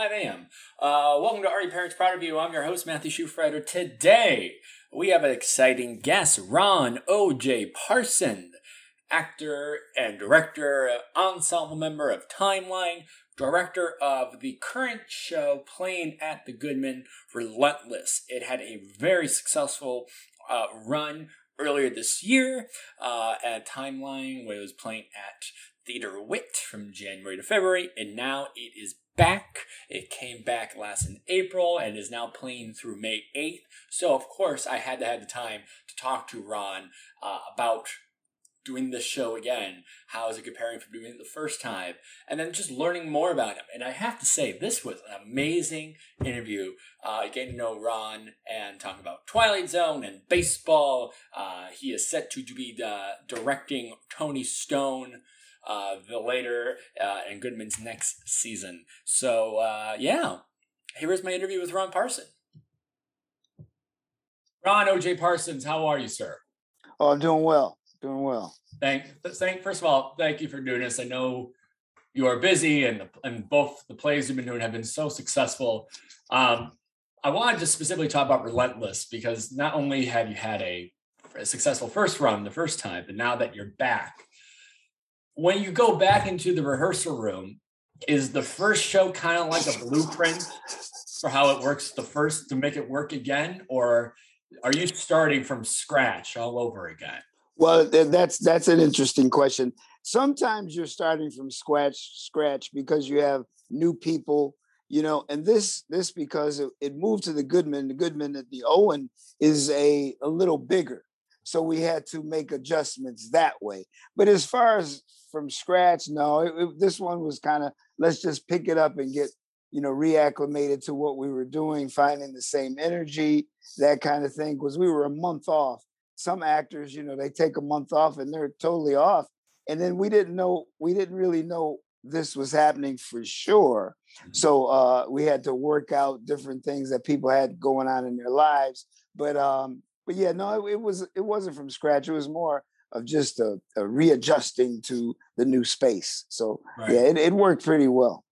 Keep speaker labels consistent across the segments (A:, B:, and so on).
A: 5 a.m. Uh, welcome to Are You Parents Proud of You? I'm your host, Matthew Schufrider. Today, we have an exciting guest, Ron O.J. Parson, actor and director, ensemble member of Timeline, director of the current show playing at the Goodman, Relentless. It had a very successful uh, run earlier this year uh, at Timeline, where it was playing at Theater Wit from January to February, and now it is back. It came back last in April and is now playing through May 8th. So, of course, I had to have the time to talk to Ron uh, about doing this show again. How is it comparing from doing it the first time? And then just learning more about him. And I have to say, this was an amazing interview. Uh, getting to know Ron and talking about Twilight Zone and baseball. Uh, he is set to be uh, directing Toni Stone uh, the later uh, and Goodman's next season. So uh, yeah, here is my interview with Ron Parson. Ron O.J. Parsons, how are you, sir?
B: Oh, I'm doing well. Doing well.
A: Thank, thank. First of all, thank you for doing this. I know you are busy, and the, and both the plays you've been doing have been so successful. Um, I wanted to specifically talk about Relentless because not only have you had a, a successful first run the first time, but now that you're back, when you go back into the rehearsal room, is the first show kind of like a blueprint for how it works the first to make it work again, or are you starting from scratch all over again?
B: Well, that's that's an interesting question. Sometimes you're starting from scratch, scratch because you have new people, you know, and this this because it, it moved to the Goodman. The Goodman at the Owen is a a little bigger, so we had to make adjustments that way. But as far as from scratch, no, it, it, this one was kind of let's just pick it up and get you know reacclimated to what we were doing, finding the same energy, that kind of thing. Because we were a month off some actors, you know, they take a month off and they're totally off. And then we didn't know, we didn't really know this was happening for sure. Mm-hmm. So uh, we had to work out different things that people had going on in their lives. But um, but yeah, no, it, it was it wasn't from scratch. It was more of just a, a readjusting to the new space. So right. yeah, it, it worked pretty well.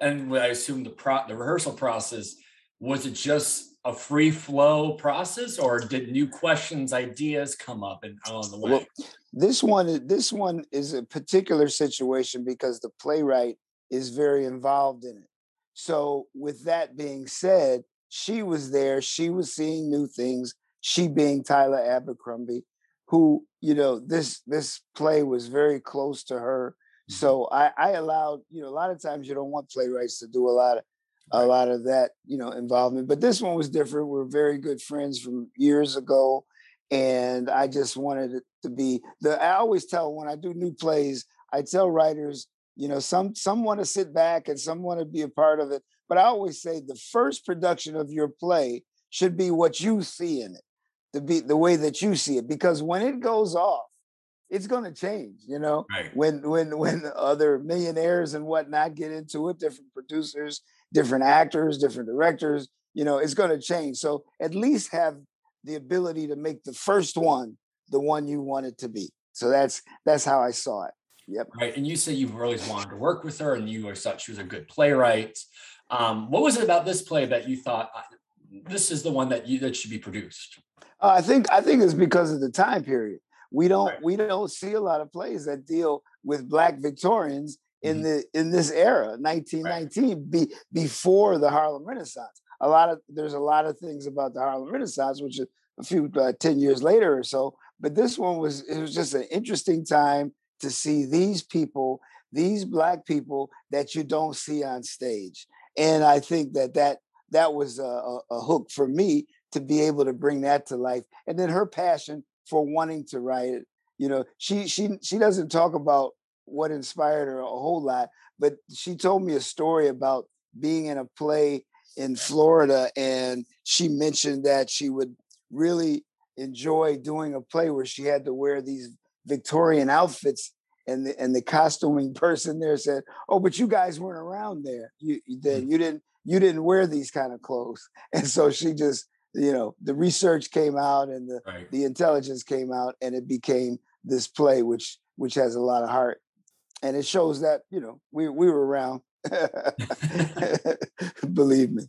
A: And I assume the pro the rehearsal process was it just a free flow process or did new questions ideas come up and along the way well,
B: this one this one is a particular situation because the playwright is very involved in it so with that being said she was there she was seeing new things she being tyla abercrumbie who you know this this play was very close to her mm-hmm. so I, I allowed you know a lot of times you don't want playwrights to do a lot of a lot of that, you know, involvement. But this one was different. We're very good friends from years ago. And I just wanted it to be the I always tell when I do new plays, I tell writers, you know, some some want to sit back and some want to be a part of it. But I always say the first production of your play should be what you see in it, to be the way that you see it. Because when it goes off, it's going to change you know right. when when when other millionaires and whatnot get into it different producers different actors, different directors. You know, it's going to change. So at least have the ability to make the first one the one you want it to be. So that's that's how I saw it. Yep.
A: Right. And you said you've always wanted to work with her, and you thought she was a good playwright. Um, what was it about this play that you thought this is the one that you that should be produced?
B: Uh, I think I think it's because of the time period. We don't right. we don't see a lot of plays that deal with Black Victorians in mm-hmm. the in this era 1919 right. be, before the harlem renaissance a lot of there's a lot of things about the harlem renaissance which is a few uh, 10 years later or so but this one was it was just an interesting time to see these people these black people that you don't see on stage and i think that that that was a, a, a hook for me to be able to bring that to life and then her passion for wanting to write it you know she she she doesn't talk about what inspired her a whole lot. But she told me a story about being in a play in Florida, and she mentioned that she would really enjoy doing a play where she had to wear these Victorian outfits. And the, and the costuming person there said, "Oh, but you guys weren't around there. You then mm. you didn't you didn't wear these kind of clothes." And so she just, you know, the research came out and the right. the intelligence came out, and it became this play, which which has a lot of heart and it shows that you know we we were around. believe me.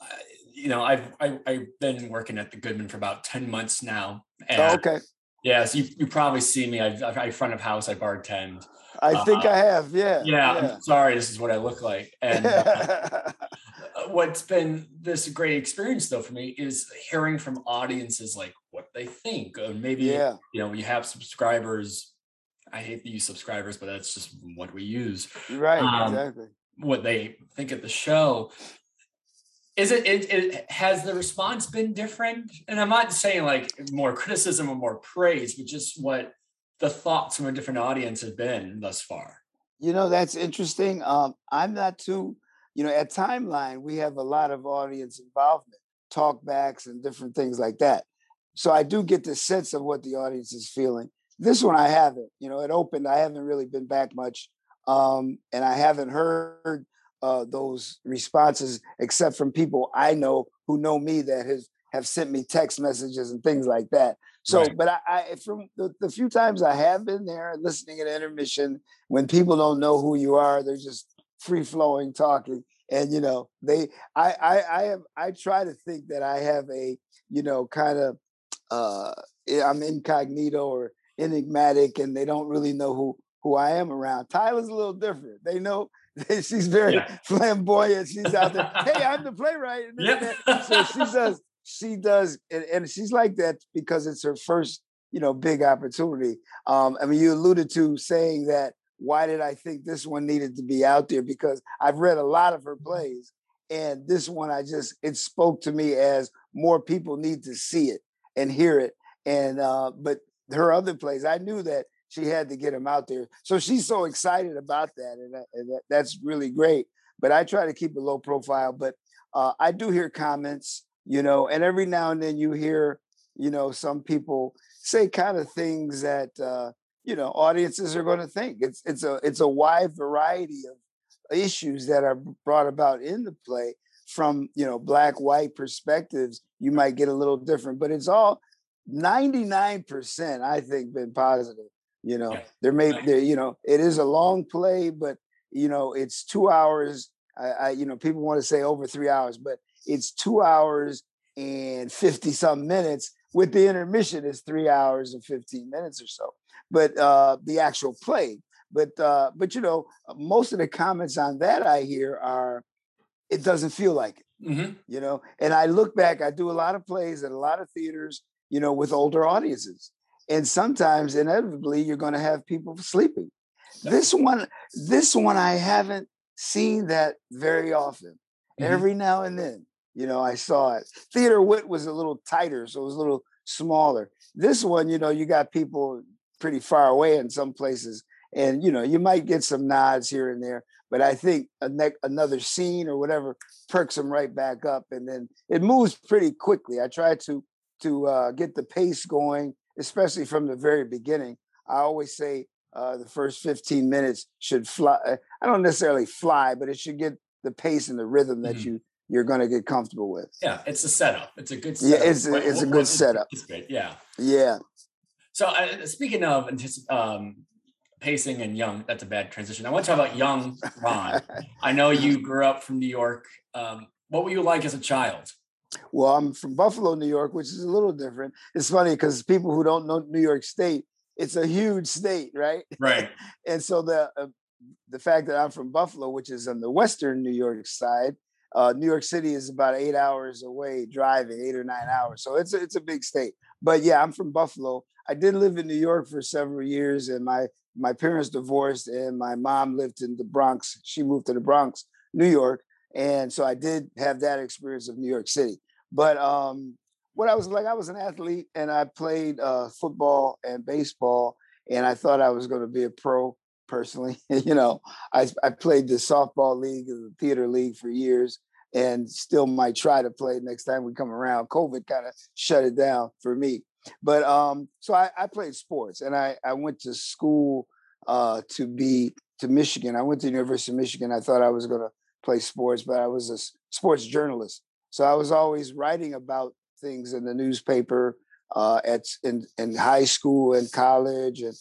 A: Uh, you know, I've I, have i have been working at the Goodman for about ten months now.
B: And, oh, okay.
A: Yeah, so you, you probably see me. I've, I front of house. I bartend.
B: I uh, think I have. Yeah,
A: yeah. Yeah. I'm sorry. This is what I look like. And uh, what's been this great experience though for me is hearing from audiences like what they think. Or maybe yeah. you know you have subscribers. I hate to use subscribers, but that's just what we use.
B: Right. Um, exactly.
A: What they think of the show is it, it, it has the response been different and i'm not saying like more criticism or more praise but just what the thoughts from a different audience have been thus far
B: you know that's interesting um i'm not too you know at timeline we have a lot of audience involvement talkbacks and different things like that so i do get the sense of what the audience is feeling this one i haven't you know it opened i haven't really been back much um and i haven't heard uh, those responses, except from people I know who know me that has have sent me text messages and things like that. So, right. but I, I from the, the, few times I have been there listening at intermission, when people don't know who you are, they're just free flowing talking. And you know, they I I I have I try to think that I have a, you know, kind of uh I'm incognito or enigmatic and they don't really know who who I am around. Tyla's a little different. They know she's very yeah. flamboyant. She's out there. hey, I'm the playwright.
A: Yep.
B: so she does. She does, and, and, she's like that because it's her first, you know, big opportunity. Um, I mean, you alluded to saying that. Why did I think this one needed to be out there? Because I've read a lot of her plays, and this one I just it spoke to me as more people need to see it and hear it. And uh, but her other plays, I knew that she had to get him out there. So she's so excited about that, and, that, and that, that's really great. But I try to keep a low profile. But uh, I do hear comments, you know, and every now and then you hear, you know, some people say kind of things that uh, you know audiences are going to think. It's it's a it's a wide variety of issues that are brought about in the play from you know black white perspectives. You might get a little different, but it's all 99% i think been positive you know, yeah. there may there, you know, it is a long play, but you know, it's two hours. I, I you know, people want to say over three hours, but it's two hours and 50 some minutes with the intermission is three hours and 15 minutes or so but uh the actual play. But uh but you know most of the comments on that i hear are it doesn't feel like it mm-hmm. you know? And i look back i do a lot of plays at a lot of theaters you know with older audiences. And sometimes inevitably you're going to have people sleeping. This one this one i haven't seen that very often. Mm-hmm. every now and then you know i saw it. Theater wit was a little tighter so it was a little smaller. This one you know you got people pretty far away in some places and you know you might get some nods here and there but i think ne- another scene or whatever perks them right back up and then it moves pretty quickly i try to to uh, get the pace going especially from the very beginning. I always say uh, the first 15 minutes should fly. Uh, I don't necessarily fly, but it should get the pace and the rhythm that mm-hmm. you you're going to get comfortable with.
A: Yeah, it's a setup. It's a good setup.
B: Yeah, it's, a, it's a good setup.
A: Yeah.
B: Yeah.
A: So uh, speaking of um, pacing and young, that's a bad transition. I want to talk about young Ron. I know you grew up from New York. Um, what were you like as a child?
B: Well, I'm from Buffalo, New York, which is a little different. It's funny because people who don't know New York State, it's a huge state, right?
A: Right.
B: and so the uh, the fact that I'm from Buffalo, which is on the western New York side, uh, New York City is about eight hours away driving, eight or nine hours. So it's a, it's a big state. But yeah, I'm from Buffalo. I did live in New York for several years, and my my parents divorced, and my mom lived in the Bronx. She moved to the Bronx, New York, and so I did have that experience of New York City. But um, what I was like, I was an athlete and I played uh, football and baseball, and I thought I was going to be a pro personally. you know, I, I played the softball league, the theater league for years, and still might try to play next time we come around. COVID kind of shut it down for me. But um, so I, I played sports and I, I went to school uh, to be to Michigan. I went to the University of Michigan. I thought I was going to play sports, but I was a sports journalist. So I was always writing about things in the newspaper uh, at in, in high school and college, and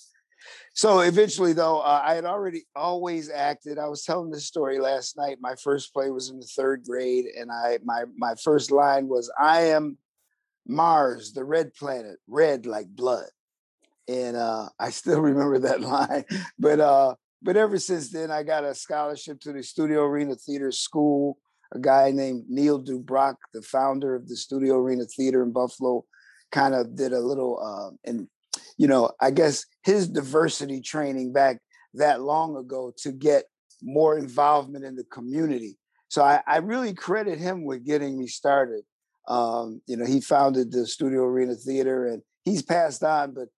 B: So eventually, though, uh, I had already always acted. I was telling this story last night. My first play was in the third grade, and I my my first line was, "I am Mars, the red planet, red like blood." And uh, I still remember that line. But uh, but ever since then, I got a scholarship to the Studio Arena Theater School. A guy named Neal Du Brock, the founder of the Studio Arena Theater in Buffalo, kind of did a little uh, and you know, I guess his diversity training back that long ago to get more involvement in the community. So I, I really credit him with getting me started. Um, you know, he founded the Studio Arena Theater and he's passed on, but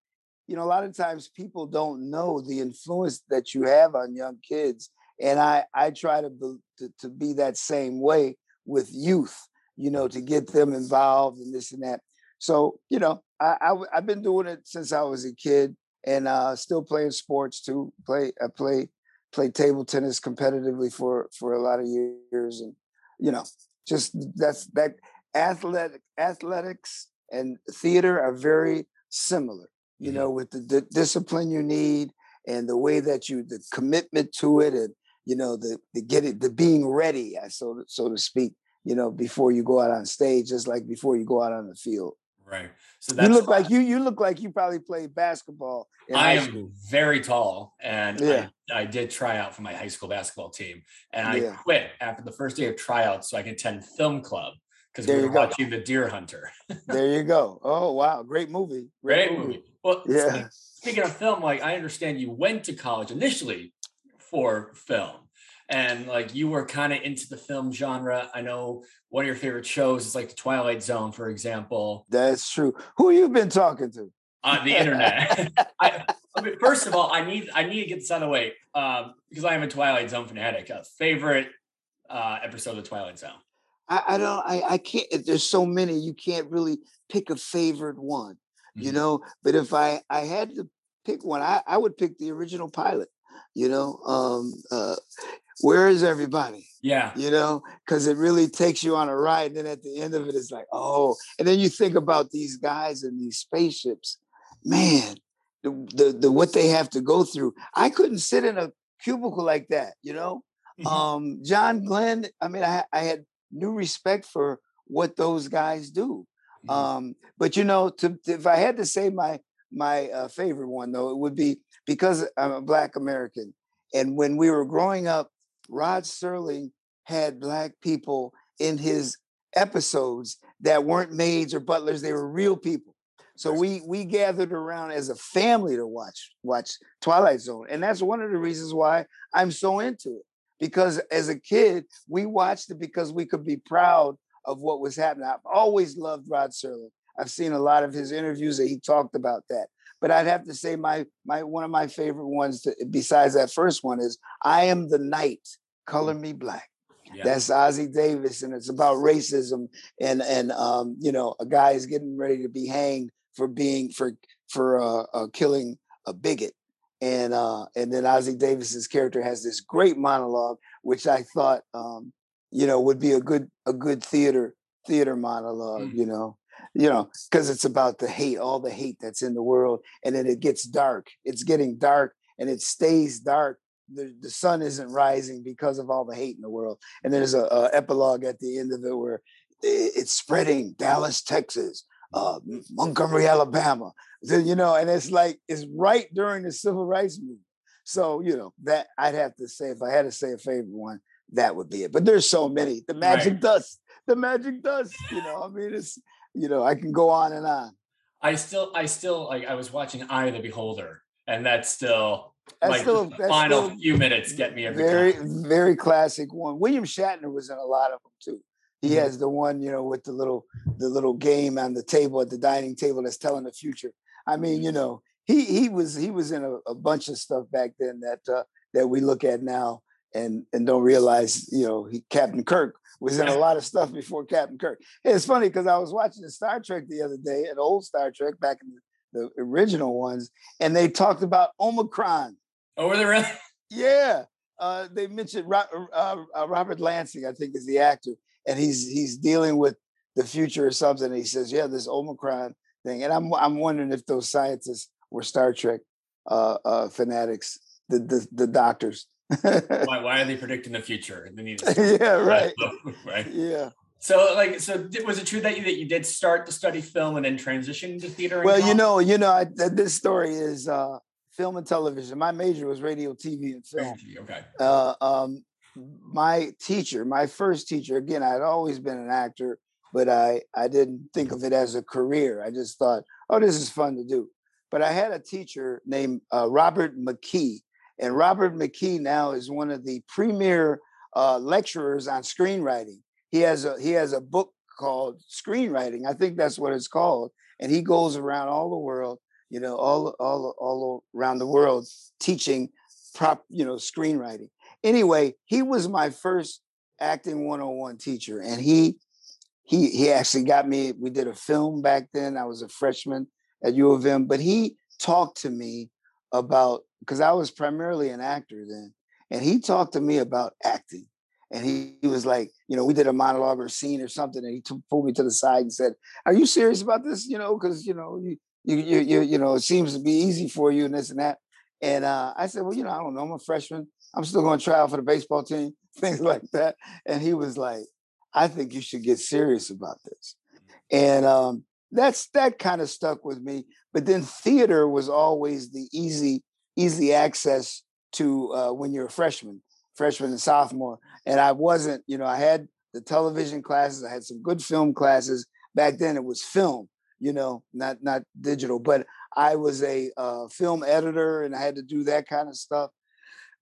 B: you know, a lot of times people don't know the influence that you have on young kids. And I, I try to, be, to, to be that same way with youth, you know, to get them involved and this and that. So, you know, I, I have been doing it since I was a kid, and uh, still playing sports too. Play I play play table tennis competitively for for a lot of years, and you know, just that's that athletic athletics and theater are very similar. You mm-hmm. know, with the, the discipline you need and the way that you the commitment to it, and you know the the get it the being ready, so so to speak. You know, before you go out on stage, just like before you go out on the field.
A: Right.
B: So you look like you you look like you probably played basketball.
A: I am school. very tall, and yeah. I, I, did try out for my high school basketball team, and I yeah. quit after the first day of tryouts so I could attend film club because we were watching The Deer Hunter.
B: there you go. Oh wow, great movie.
A: Great, great movie. movie. Well, yeah. Speaking of film, like I understand you went to college initially for film and like you were kind of into the film genre. I know one of your favorite shows is like the Twilight Zone, for example.
B: That's true. Who you been talking to?
A: On the internet. I, I mean, first of all, I need I need to get this out of the way um, because I am a Twilight Zone fanatic. A favorite uh, episode of Twilight Zone.
B: I, I don't. I, I can't. There's so many. You can't really pick a favorite one. Mm-hmm. You know. But if I I had to pick one, I, I would pick the original pilot you know um uh where is everybody?
A: Yeah.
B: You know, because it really takes you on a ride. And then at the end of it, it's like, oh, and then you think about these guys and these spaceships. Man, the, the, the what they have to go through. I couldn't sit in a cubicle like that, you know. Mm-hmm. Um, John Glenn, I mean, I, I had new respect for what those guys do. Mm-hmm. Um, but you know, to, if I had to say my my uh, favorite one though, it would be because I'm a Black American, and when we were growing up, Rod Serling had black people in his episodes that weren't maids or butlers; they were real people. So we we gathered around as a family to watch watch Twilight Zone, and that's one of the reasons why I'm so into it. Because as a kid, we watched it because we could be proud of what was happening. I've always loved Rod Serling. I've seen a lot of his interviews that he talked about that. But I'd have to say my my one of my favorite ones to, besides that first one is I am the night, color me black. Yeah. That's Ossie Davis, and it's about racism and and um, you know a guy is getting ready to be hanged for being for for uh, uh, killing a bigot, and uh, and then Ossie Davis's character has this great monologue, which I thought um, you know would be a good a good theater theater monologue, mm. you know you know, because it's about the hate, all the hate that's in the world. And then it gets dark. It's getting dark and it stays dark. The, the sun isn't rising because of all the hate in the world. And there's a, a epilogue at the end of it where it's spreading Dallas, Texas, uh, Montgomery, Alabama. So, you know, and it's like, it's right during the civil rights movement. So, you know, that I'd have to say, if I had to say a favorite one, that would be it. But there's so many. The magic right. dust, the magic dust, you know, I mean, it's, you know, I can go on and on.
A: I still, I still like. I was watching Eye of the Beholder, and that's still that's like still, the final still few minutes get me every
B: very,
A: time.
B: very classic one. William Shatner was in a lot of them too. He mm-hmm. has the one, you know, with the little, the little game on the table at the dining table that's telling the future. I mean, you know, he he was he was in a, a bunch of stuff back then that uh, that we look at now and and don't realize, you know, he, Captain Kirk was in a lot of stuff before Captain Kirk. It's funny because I was watching the Star Trek the other day, an old Star Trek back in the, the original ones, and they talked about Omicron.
A: Oh, were they really?
B: Yeah. Uh, they mentioned uh, uh, Robert Lansing, I think, is the actor, and he's he's dealing with the future or something. And he says, "Yeah, this Omicron thing," and I'm I'm wondering if those scientists were Star Trek uh, uh, fanatics, the the, the doctors.
A: why, why are they predicting the future? They
B: need yeah, right.
A: right.
B: Yeah.
A: So, like, so was it true that you that you did start to study film and then transition to theater?
B: Well, you know, you know, I, this story is uh, film and television. My major was radio, TV, and film.
A: Okay.
B: Uh, um, my teacher, my first teacher, again, I'd always been an actor, but I I didn't think of it as a career. I just thought, oh, this is fun to do. But I had a teacher named uh, Robert McKee, and Robert McKee now is one of the premier uh, lecturers on screenwriting. He has a he has a book called Screenwriting. I think that's what it's called, and he goes around all the world, you know, all all all around the world teaching prop, you know, screenwriting. Anyway, he was my first acting 101 teacher, and he he he actually got me. We did a film back then. I was a freshman at U of M, but he talked to me about because I was primarily an actor then, and he talked to me about acting. And he, he was like, you know, we did a monologue or scene or something, and he t- pulled me to the side and said, "Are you serious about this? You know, because you know, you, you you you you know, it seems to be easy for you and this and that." And uh, I said, "Well, you know, I don't know. I'm a freshman. I'm still going to try out for the baseball team, things like that." And he was like, "I think you should get serious about this." And um, that's that kind of stuck with me. But then theater was always the easy, easy access to uh, when you're a freshman, freshman and sophomore. And I wasn't, you know, I had the television classes, I had some good film classes. Back then it was film, you know, not not digital. But I was a uh, film editor and I had to do that kind of stuff.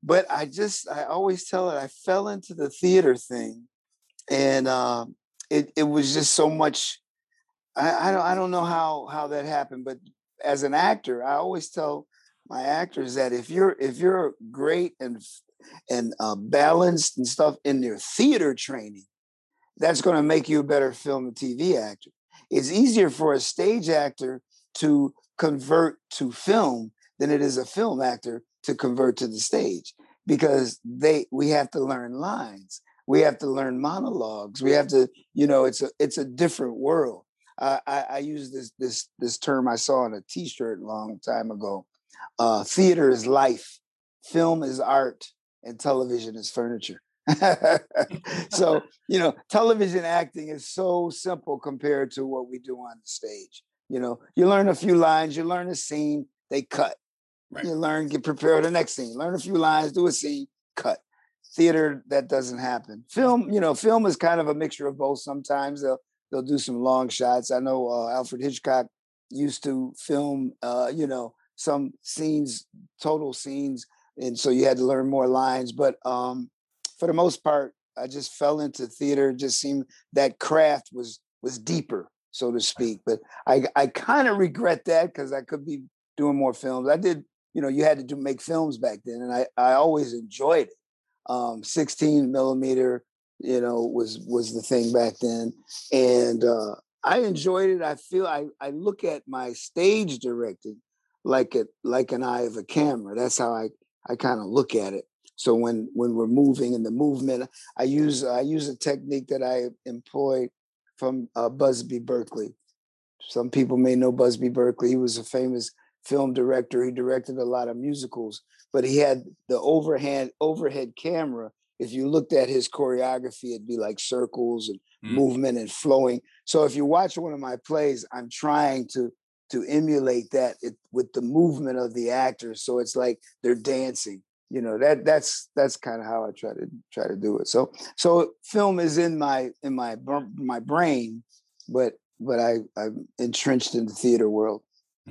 B: But I just, I always tell it, I fell into the theater thing, and uh, it it was just so much I, I don't I don't know how how that happened, but as an actor, I always tell my actors that if you're if you're great and and uh, balanced and stuff in your theater training, that's going to make you a better film and TV actor. It's easier for a stage actor to convert to film than it is a film actor to convert to the stage because they we have to learn lines we have to learn monologues we have to you know it's a it's a different world I, I, use this this this term I saw on a T-shirt a long time ago. Uh, theater is life, film is art, and television is furniture. so you know, television acting is so simple compared to what we do on the stage. You know, you learn a few lines, you learn a scene, they cut. Right. You learn, get prepared the next scene. Learn a few lines, do a scene, cut. Theater, that doesn't happen. Film, you know, film is kind of a mixture of both. Sometimes they'll they'll do some long shots. I know uh, Alfred Hitchcock used to film, uh, you know, some scenes, total scenes, and so you had to learn more lines. But um, for the most part, I just fell into theater. It just seemed that craft was was deeper, so to speak. But I I kind of regret that because I could be doing more films. I did, you know, you had to do make films back then, and I I always enjoyed it. Um, 16 millimeter, you know, was was the thing back then. And uh, I enjoyed it. I feel I I look at my stage directing like it like an eye of a camera. That's how I I kind of look at it. So when when we're moving in the movement, I use I use a technique that I employed from uh, Busby Berkeley. Some people may know Busby Berkeley. He was a famous film director. He directed a lot of musicals, but he had the overhand overhead camera if you looked at his choreography, it'd be like circles and mm. movement and flowing. So if you watch one of my plays, I'm trying to to emulate that it, with the movement of the actors. So it's like they're dancing. You know that that's that's kind of how I try to try to do it. So so film is in my in my my brain, but but I I'm entrenched in the theater world.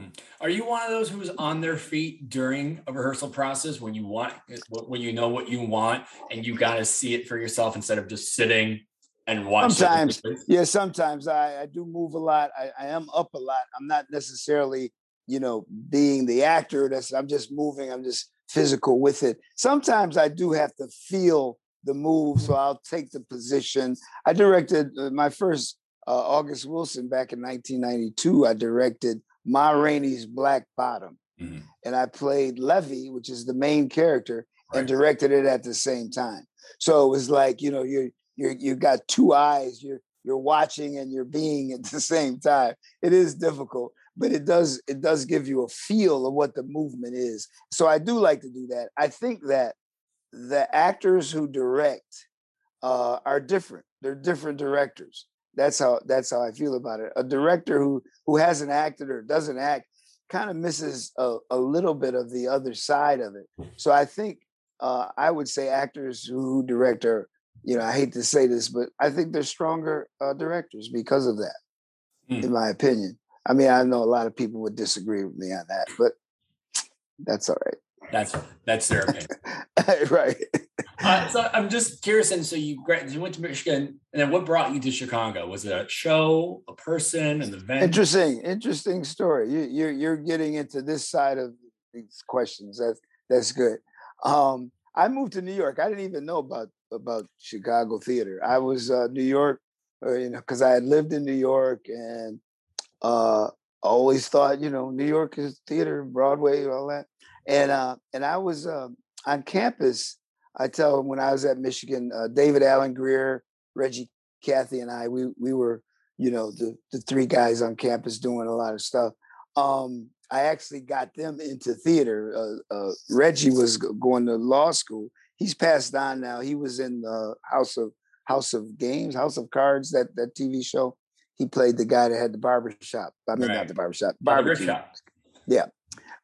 A: Hmm. Are you one of those who's on their feet during a rehearsal process when you want when you know what you want and you got to see it for yourself instead of just sitting and watching?
B: Sometimes, yeah, sometimes I, I do move a lot. I, I am up a lot. I'm not necessarily, you know, being the actor. That's I'm just moving. I'm just physical with it. Sometimes I do have to feel the move, so I'll take the position. I directed uh, my first uh, August Wilson back in 1992. I directed Ma Rainey's Black Bottom. Mm-hmm. And I played Levee, which is the main character, right. and directed it at the same time. So it was like, you know, you're you're you got two eyes, you're you're watching and you're being at the same time. It is difficult. but it does it does give you a feel of what the movement is. So I do like to do that. I think that the actors who direct uh, are different. They're different directors. That's how that's how I feel about it. A director who who hasn't acted or doesn't act kind of misses a, a little bit of the other side of it. So I think uh, I would say actors who direct are, you know, I hate to say this, but I think they're stronger uh, directors because of that, mm. in my opinion. I mean, I know a lot of people would disagree with me on that, but that's all right.
A: That's that's their opinion,
B: right?
A: Uh, so I'm just curious. And so you you went to Michigan, and then what brought you to Chicago? Was it a show, a person, an event?
B: Interesting, interesting story. You, you're you're getting into this side of these questions. That's that's good. Um, I moved to New York. I didn't even know about about Chicago theater. I was uh, New York, or, uh, you know, because I had lived in New York and uh, always thought, you know, New York is theater, Broadway, all that. And uh, and I was uh, on campus. I tell him when I was at Michigan, uh, David Alan Grier, Reggie, Cathey, and I, we we were, you know, the the three guys on campus doing a lot of stuff. Um, I actually got them into theater. Uh, uh, Reggie was going to law school. He's passed on now. He was in the House of House of Games, House of Cards, that that TV show. He played the guy that had the barber shop. I mean, right. not the barber shop, barber shop. Yeah.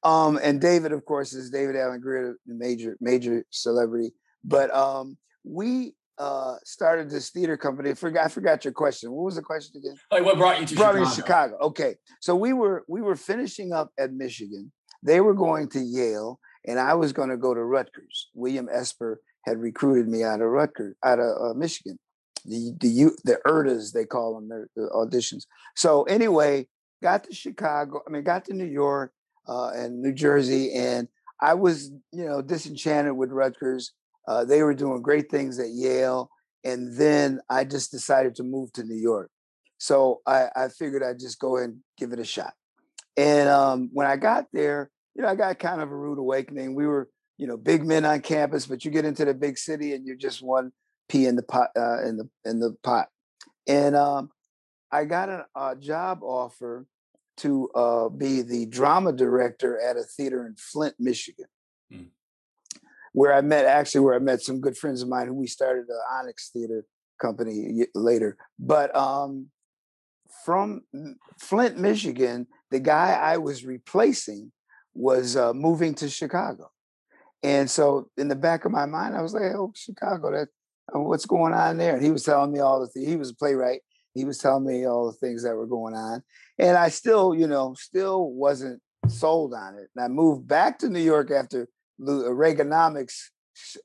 B: Um, and David, of course, is David Alan Grier, the major major celebrity. But um, we uh, started this theater company. I forgot, I forgot your question. What was the question again?
A: Like what brought you to
B: brought
A: Chicago?
B: me to Chicago. Okay, so we were we were finishing up at Michigan. They were going to Yale, and I was going to go to Rutgers. William Esper had recruited me out of Rutgers, out of uh, Michigan. The the the URTAs they call them their, auditions. So anyway, got to Chicago. I mean, got to New York uh, and New Jersey, and I was you know disenchanted with Rutgers uh, they were doing great things at Yale. And then I just decided to move to New York. So I, I figured I'd just go and give it a shot. And um, when I got there, you know, I got kind of a rude awakening. We were, you know, big men on campus, but you get into the big city and you're just one pea in the pot uh, in the in the pot. And um, I got a, a job offer to uh, be the drama director at a theater in Flint, Michigan. Mm where I met actually where I met some good friends of mine who we started the Onyx Theater Company later. But um, from Flint, Michigan, the guy I was replacing was uh, moving to Chicago, and so in the back of my mind, I was like, "Oh, Chicago, that uh, what's going on there?" And he was telling me all the things. He was a playwright. He was telling me all the things that were going on, and I still, you know, still wasn't sold on it. And I moved back to New York after Reaganomics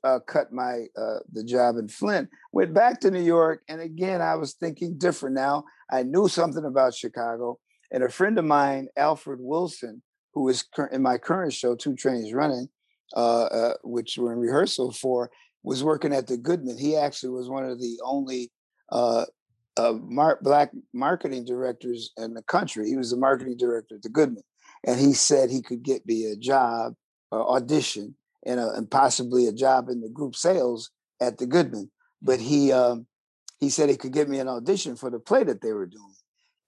B: uh, cut my uh, the job in Flint. Went back to New York, and again I was thinking different. Now I knew something about Chicago, and a friend of mine, Alfred Wilson, who is in my current show, Two Trains Running, uh, uh, which we're in rehearsal for, was working at the Goodman. He actually was one of the only uh, mar- black marketing directors in the country. He was the marketing director at the Goodman, and he said he could get me a job uh, audition and, a, and possibly a job in the group sales at the Goodman. But he um, he said he could get me an audition for the play that they were doing.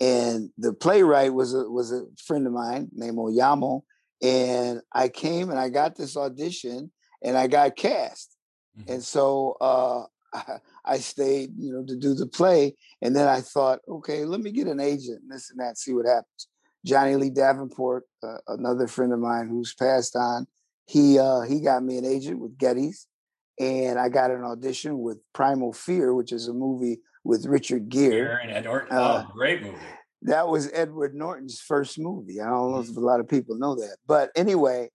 B: And the playwright was a was a friend of mine named Oyamo. And I came and I got this audition and I got cast. Mm-hmm. And so uh, I stayed, you know, to do the play. And then I thought, okay, let me get an agent and this and that, see what happens. Johnny Lee Davenport, uh, another friend of mine who's passed on, he uh, he got me an agent with Geddes, and I got an audition with Primal Fear, which is a movie with Richard Gere.
A: and Ed Norton. Uh, oh, great movie.
B: That was Edward Norton's first movie. I don't know if mm-hmm. a lot of people know that, but anyway,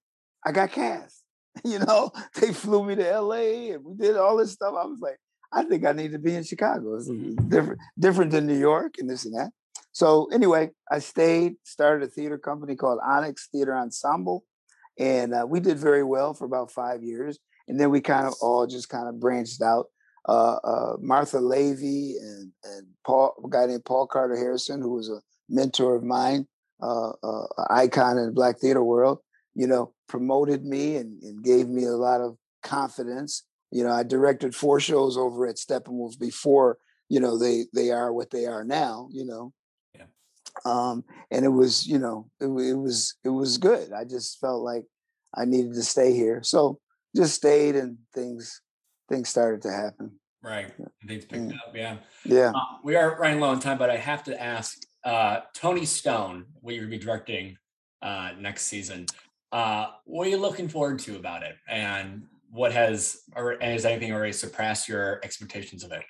B: I got cast. You know, they flew me to L.A. and we did all this stuff. I was like, I think I need to be in Chicago. It's mm-hmm. different, different than New York and this and that. So anyway, I stayed, started a theater company called Onyx Theater Ensemble, and uh, we did very well for about five years. And then we kind of all just kind of branched out. Uh, uh, Martha Lavey and and Paul, a guy named Paul Carter Harrison, who was a mentor of mine, uh, uh, icon in the Black theater world, you know, promoted me and, and gave me a lot of confidence. You know, I directed four shows over at Steppenwolf before you know they they are what they are now. You know, um, and it was you know it, it was it was good. I just felt like I needed to stay here, so just stayed, and things things started to happen.
A: Right, things picked mm. up. Yeah,
B: yeah.
A: Uh, we are running low on time, but I have to ask uh, Toni Stone, what you're going to be directing uh, next season. Uh, what are you looking forward to about it, and what has or has anything already surpassed your expectations of it?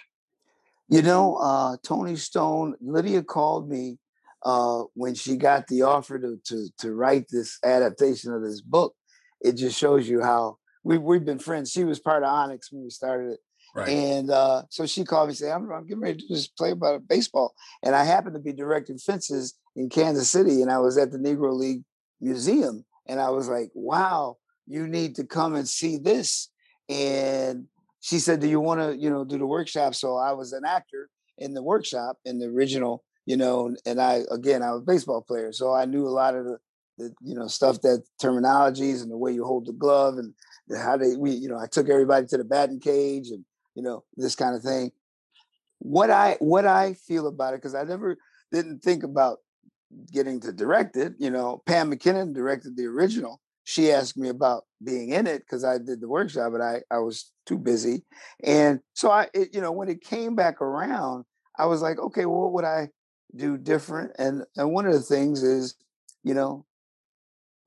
B: You know, uh, Toni Stone, Lydia called me uh, when she got the offer to, to to write this adaptation of this book. It just shows you how we we've been friends. She was part of Onyx when we started it. Right. And uh, so she called me and said, I'm, I'm getting ready to do this play about baseball. And I happened to be directing fences in Kansas City, and I was at the Negro League Museum. And I was like, wow, you need to come and see this. And she said, Do you want to, you know, do the workshop? So I was an actor in the workshop in the original, you know, and I again I was a baseball player. So I knew a lot of the, the you know, stuff that terminologies and the way you hold the glove and how they we, you know, I took everybody to the batting cage and, you know, this kind of thing. What I what I feel about it, because I never didn't think about getting to direct it. You know, Pam McKinnon directed the original. She asked me about being in it because I did the workshop, but I I was too busy. And so I, it, you know, when it came back around, I was like, okay, well, what would I do different? And and one of the things is, you know,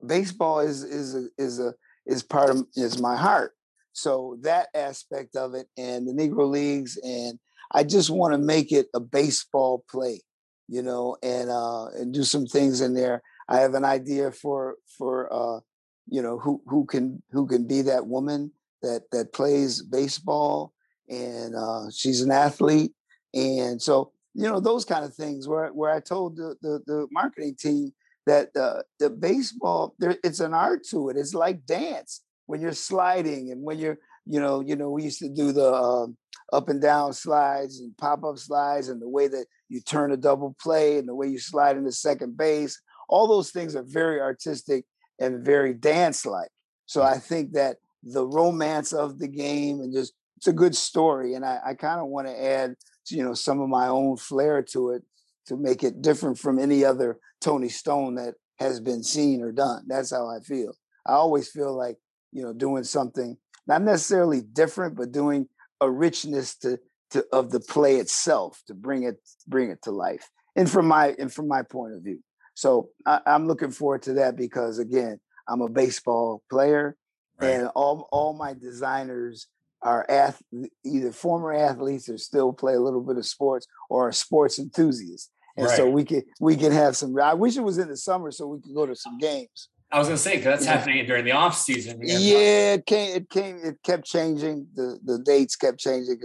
B: baseball is is a, is a is part of is my heart. So that aspect of it and the Negro Leagues and I just want to make it a baseball play you know, and uh, and do some things in there. I have an idea for for uh, you know who who can who can be that woman that that plays baseball, and uh, she's an athlete, and so you know those kind of things. Where where I told the the, the marketing team that uh, the baseball there it's an art to it. It's like dance when you're sliding and when you're you know you know we used to do the um, up and down slides and pop up slides and the way that you turn a double play and the way you slide into second base. All those things are very artistic and very dance like. So I mm. think that the romance of the game and just it's a good story. And I, I kind of want to add, you know, some of my own flair to it to make it different from any other Toni Stone that has been seen or done. That's how I feel. I always feel like, you know, doing something not necessarily different, but doing a richness to, to of the play itself to bring it bring it to life. And from my and from my point of view. So I, am looking forward to that because again, I'm a baseball player, right. and all all my designers are ath- either former athletes or still play a little bit of sports or are sports enthusiasts. And right. so we can we can have some. I wish it was in the summer so we could go to some games.
A: I was going to say because that's yeah. happening during the off season.
B: Yeah, it came. It came. It kept changing. The the dates kept changing.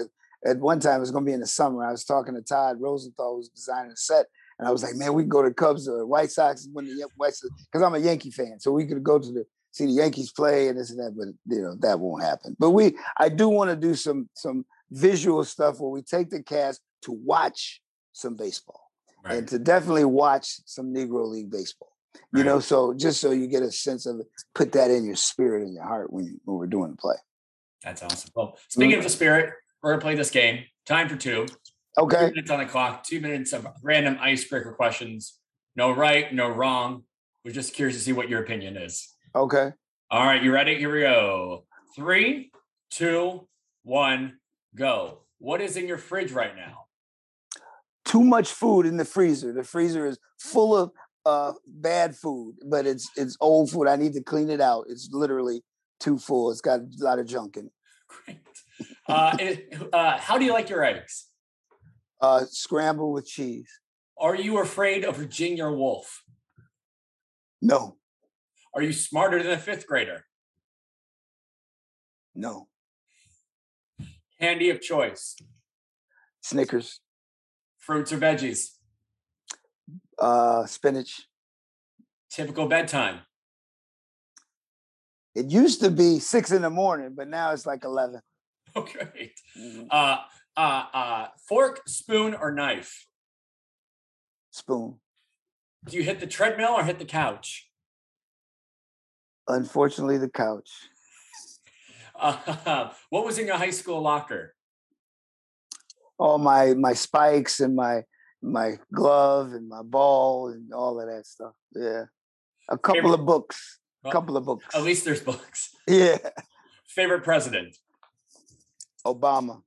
B: At one time it was going to be in the summer. I was talking to Todd Rosenthal, who was designing the set, and I was like, "Man, we can go to Cubs or White Sox when the White because I'm a Yankee fan, so we could go to the see the Yankees play and this and that. But you know that won't happen. But we, I do want to do some some visual stuff where we take the cast to watch some baseball right. and to definitely watch some Negro League baseball you know so just so you get a sense of it put that in your spirit and your heart when, you, when we're doing the play
A: that's awesome well speaking mm-hmm. of the spirit we're gonna play this game time for two
B: okay
A: two minutes on the clock two minutes of random icebreaker questions no right no wrong we're just curious to see what your opinion is
B: okay
A: all right you ready here we go three two one go what is in your fridge right now
B: too much food in the freezer the freezer is full of uh, bad food, but it's it's old food. I need to clean it out. It's literally too full. It's got a lot of junk in it.
A: Great. Uh, it, uh, how do you like your eggs?
B: Uh, scrambled with cheese.
A: Are you afraid of Virginia Woolf?
B: No.
A: Are you smarter than a fifth grader?
B: No.
A: Candy of choice.
B: Snickers.
A: Fruits or veggies?
B: uh, spinach.
A: Typical bedtime.
B: It used to be six in the morning, but now it's like eleven.
A: Oh, great. Mm-hmm. Uh, uh, uh, fork, spoon, or knife?
B: Spoon.
A: Do you hit the treadmill or hit the couch?
B: Unfortunately, the couch.
A: Uh, what was in your high school locker?
B: All my my spikes and my my glove and my ball and all of that stuff. Yeah, a couple Favorite, of books. A couple of books.
A: At least there's books.
B: Yeah.
A: Favorite president?
B: Obama.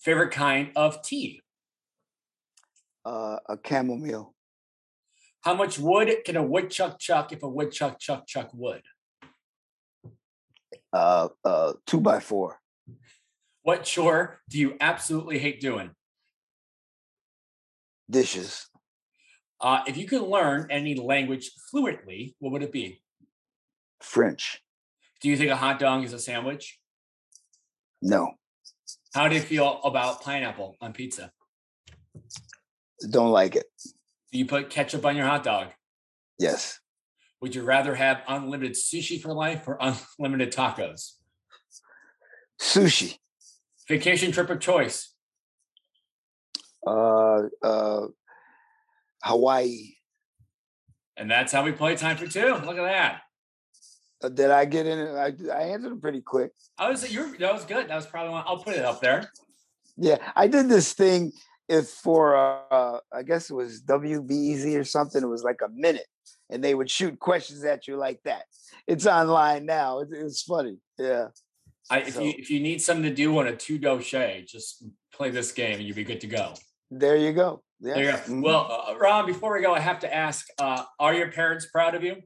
A: Favorite kind of tea?
B: Uh, a chamomile.
A: How much wood can a woodchuck chuck if a woodchuck chuck chuck wood?
B: Uh, uh, two by four.
A: What chore do you absolutely hate doing?
B: Dishes.
A: Uh, if you could learn any language fluently, what would it be?
B: French.
A: Do you think a hot dog is a sandwich?
B: No.
A: How do you feel about pineapple on pizza?
B: Don't like it.
A: Do you put ketchup on your hot dog?
B: Yes.
A: Would you rather have unlimited sushi for life or unlimited tacos?
B: Sushi.
A: Vacation trip of choice.
B: Uh, uh, Hawaii.
A: And that's how we play time for two. Look at that.
B: Uh, did I get in? I, I answered them pretty quick.
A: I was you that was good. That was probably one. I'll put it up there.
B: Yeah, I did this thing. If for uh, I guess it was WBEZ or something. It was like a minute, and they would shoot questions at you like that. It's online now. It, it's funny. Yeah.
A: I, if so. you if you need something to do on a two do just play this game and you'll be good to go.
B: There you go.
A: Yeah. There you go. Mm-hmm. Well, uh, Ron, before we go, I have to ask: uh, Are your parents proud of you?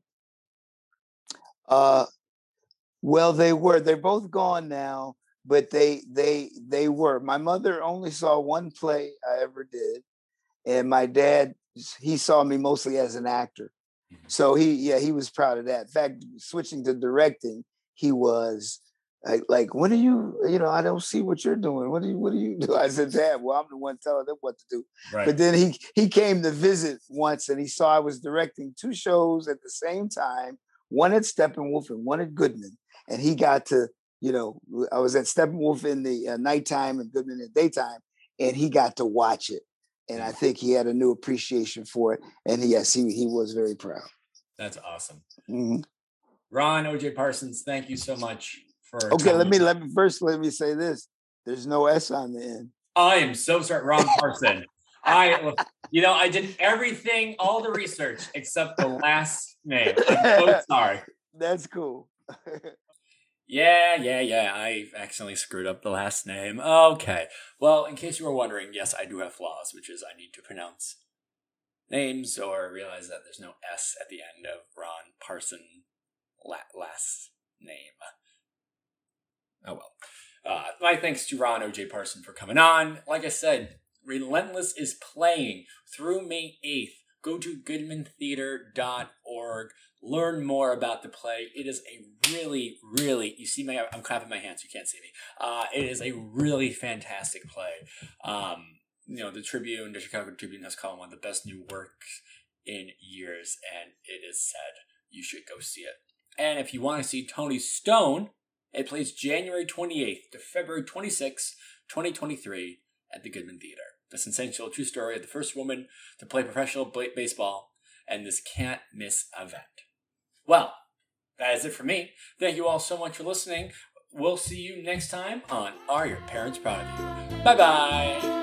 B: Uh, well, they were. They're both gone now, but they they they were. My mother only saw one play I ever did, and my dad he saw me mostly as an actor. Mm-hmm. So he yeah he was proud of that. In fact, switching to directing, he was like, like when are you you know i don't see what you're doing what do you what do you do i said dad well i'm the one telling them what to do right. but then he he came to visit once and he saw i was directing two shows at the same time one at steppenwolf and one at goodman and he got to you know i was at steppenwolf in the uh, nighttime and goodman in the daytime and he got to watch it and i think he had a new appreciation for it and yes he, he was very proud.
A: That's awesome. Mm-hmm. ron oj parsons thank you so much
B: for okay let me. let me first let me say this there's no s on the end.
A: I am so sorry ron parson i you know i did everything all the research except the last name i'm so sorry
B: that's cool
A: yeah yeah yeah i accidentally screwed up the last name okay well in case you were wondering yes i do have flaws which is i need to pronounce names or realize that there's no s at the end of ron parson last name Oh well. Uh, my thanks to Ron O.J. Parson for coming on. Like I said, Relentless is playing through May 8th. Go to goodmantheater.org. Learn more about the play. It is a really, really, you see my, I'm clapping my hands, you can't see me. Uh, it is a really fantastic play. Um, you know, the Tribune, the Chicago Tribune has called one of the best new works in years, and it is said you should go see it. And if you want to see Toni Stone, it plays January 28th to February 26th, 2023 at the Goodman Theater. The sensational true story of the first woman to play professional b- baseball and this can't miss event. Well, that is it for me. Thank you all so much for listening. We'll see you next time on Are Your Parents Proud of You? Bye bye.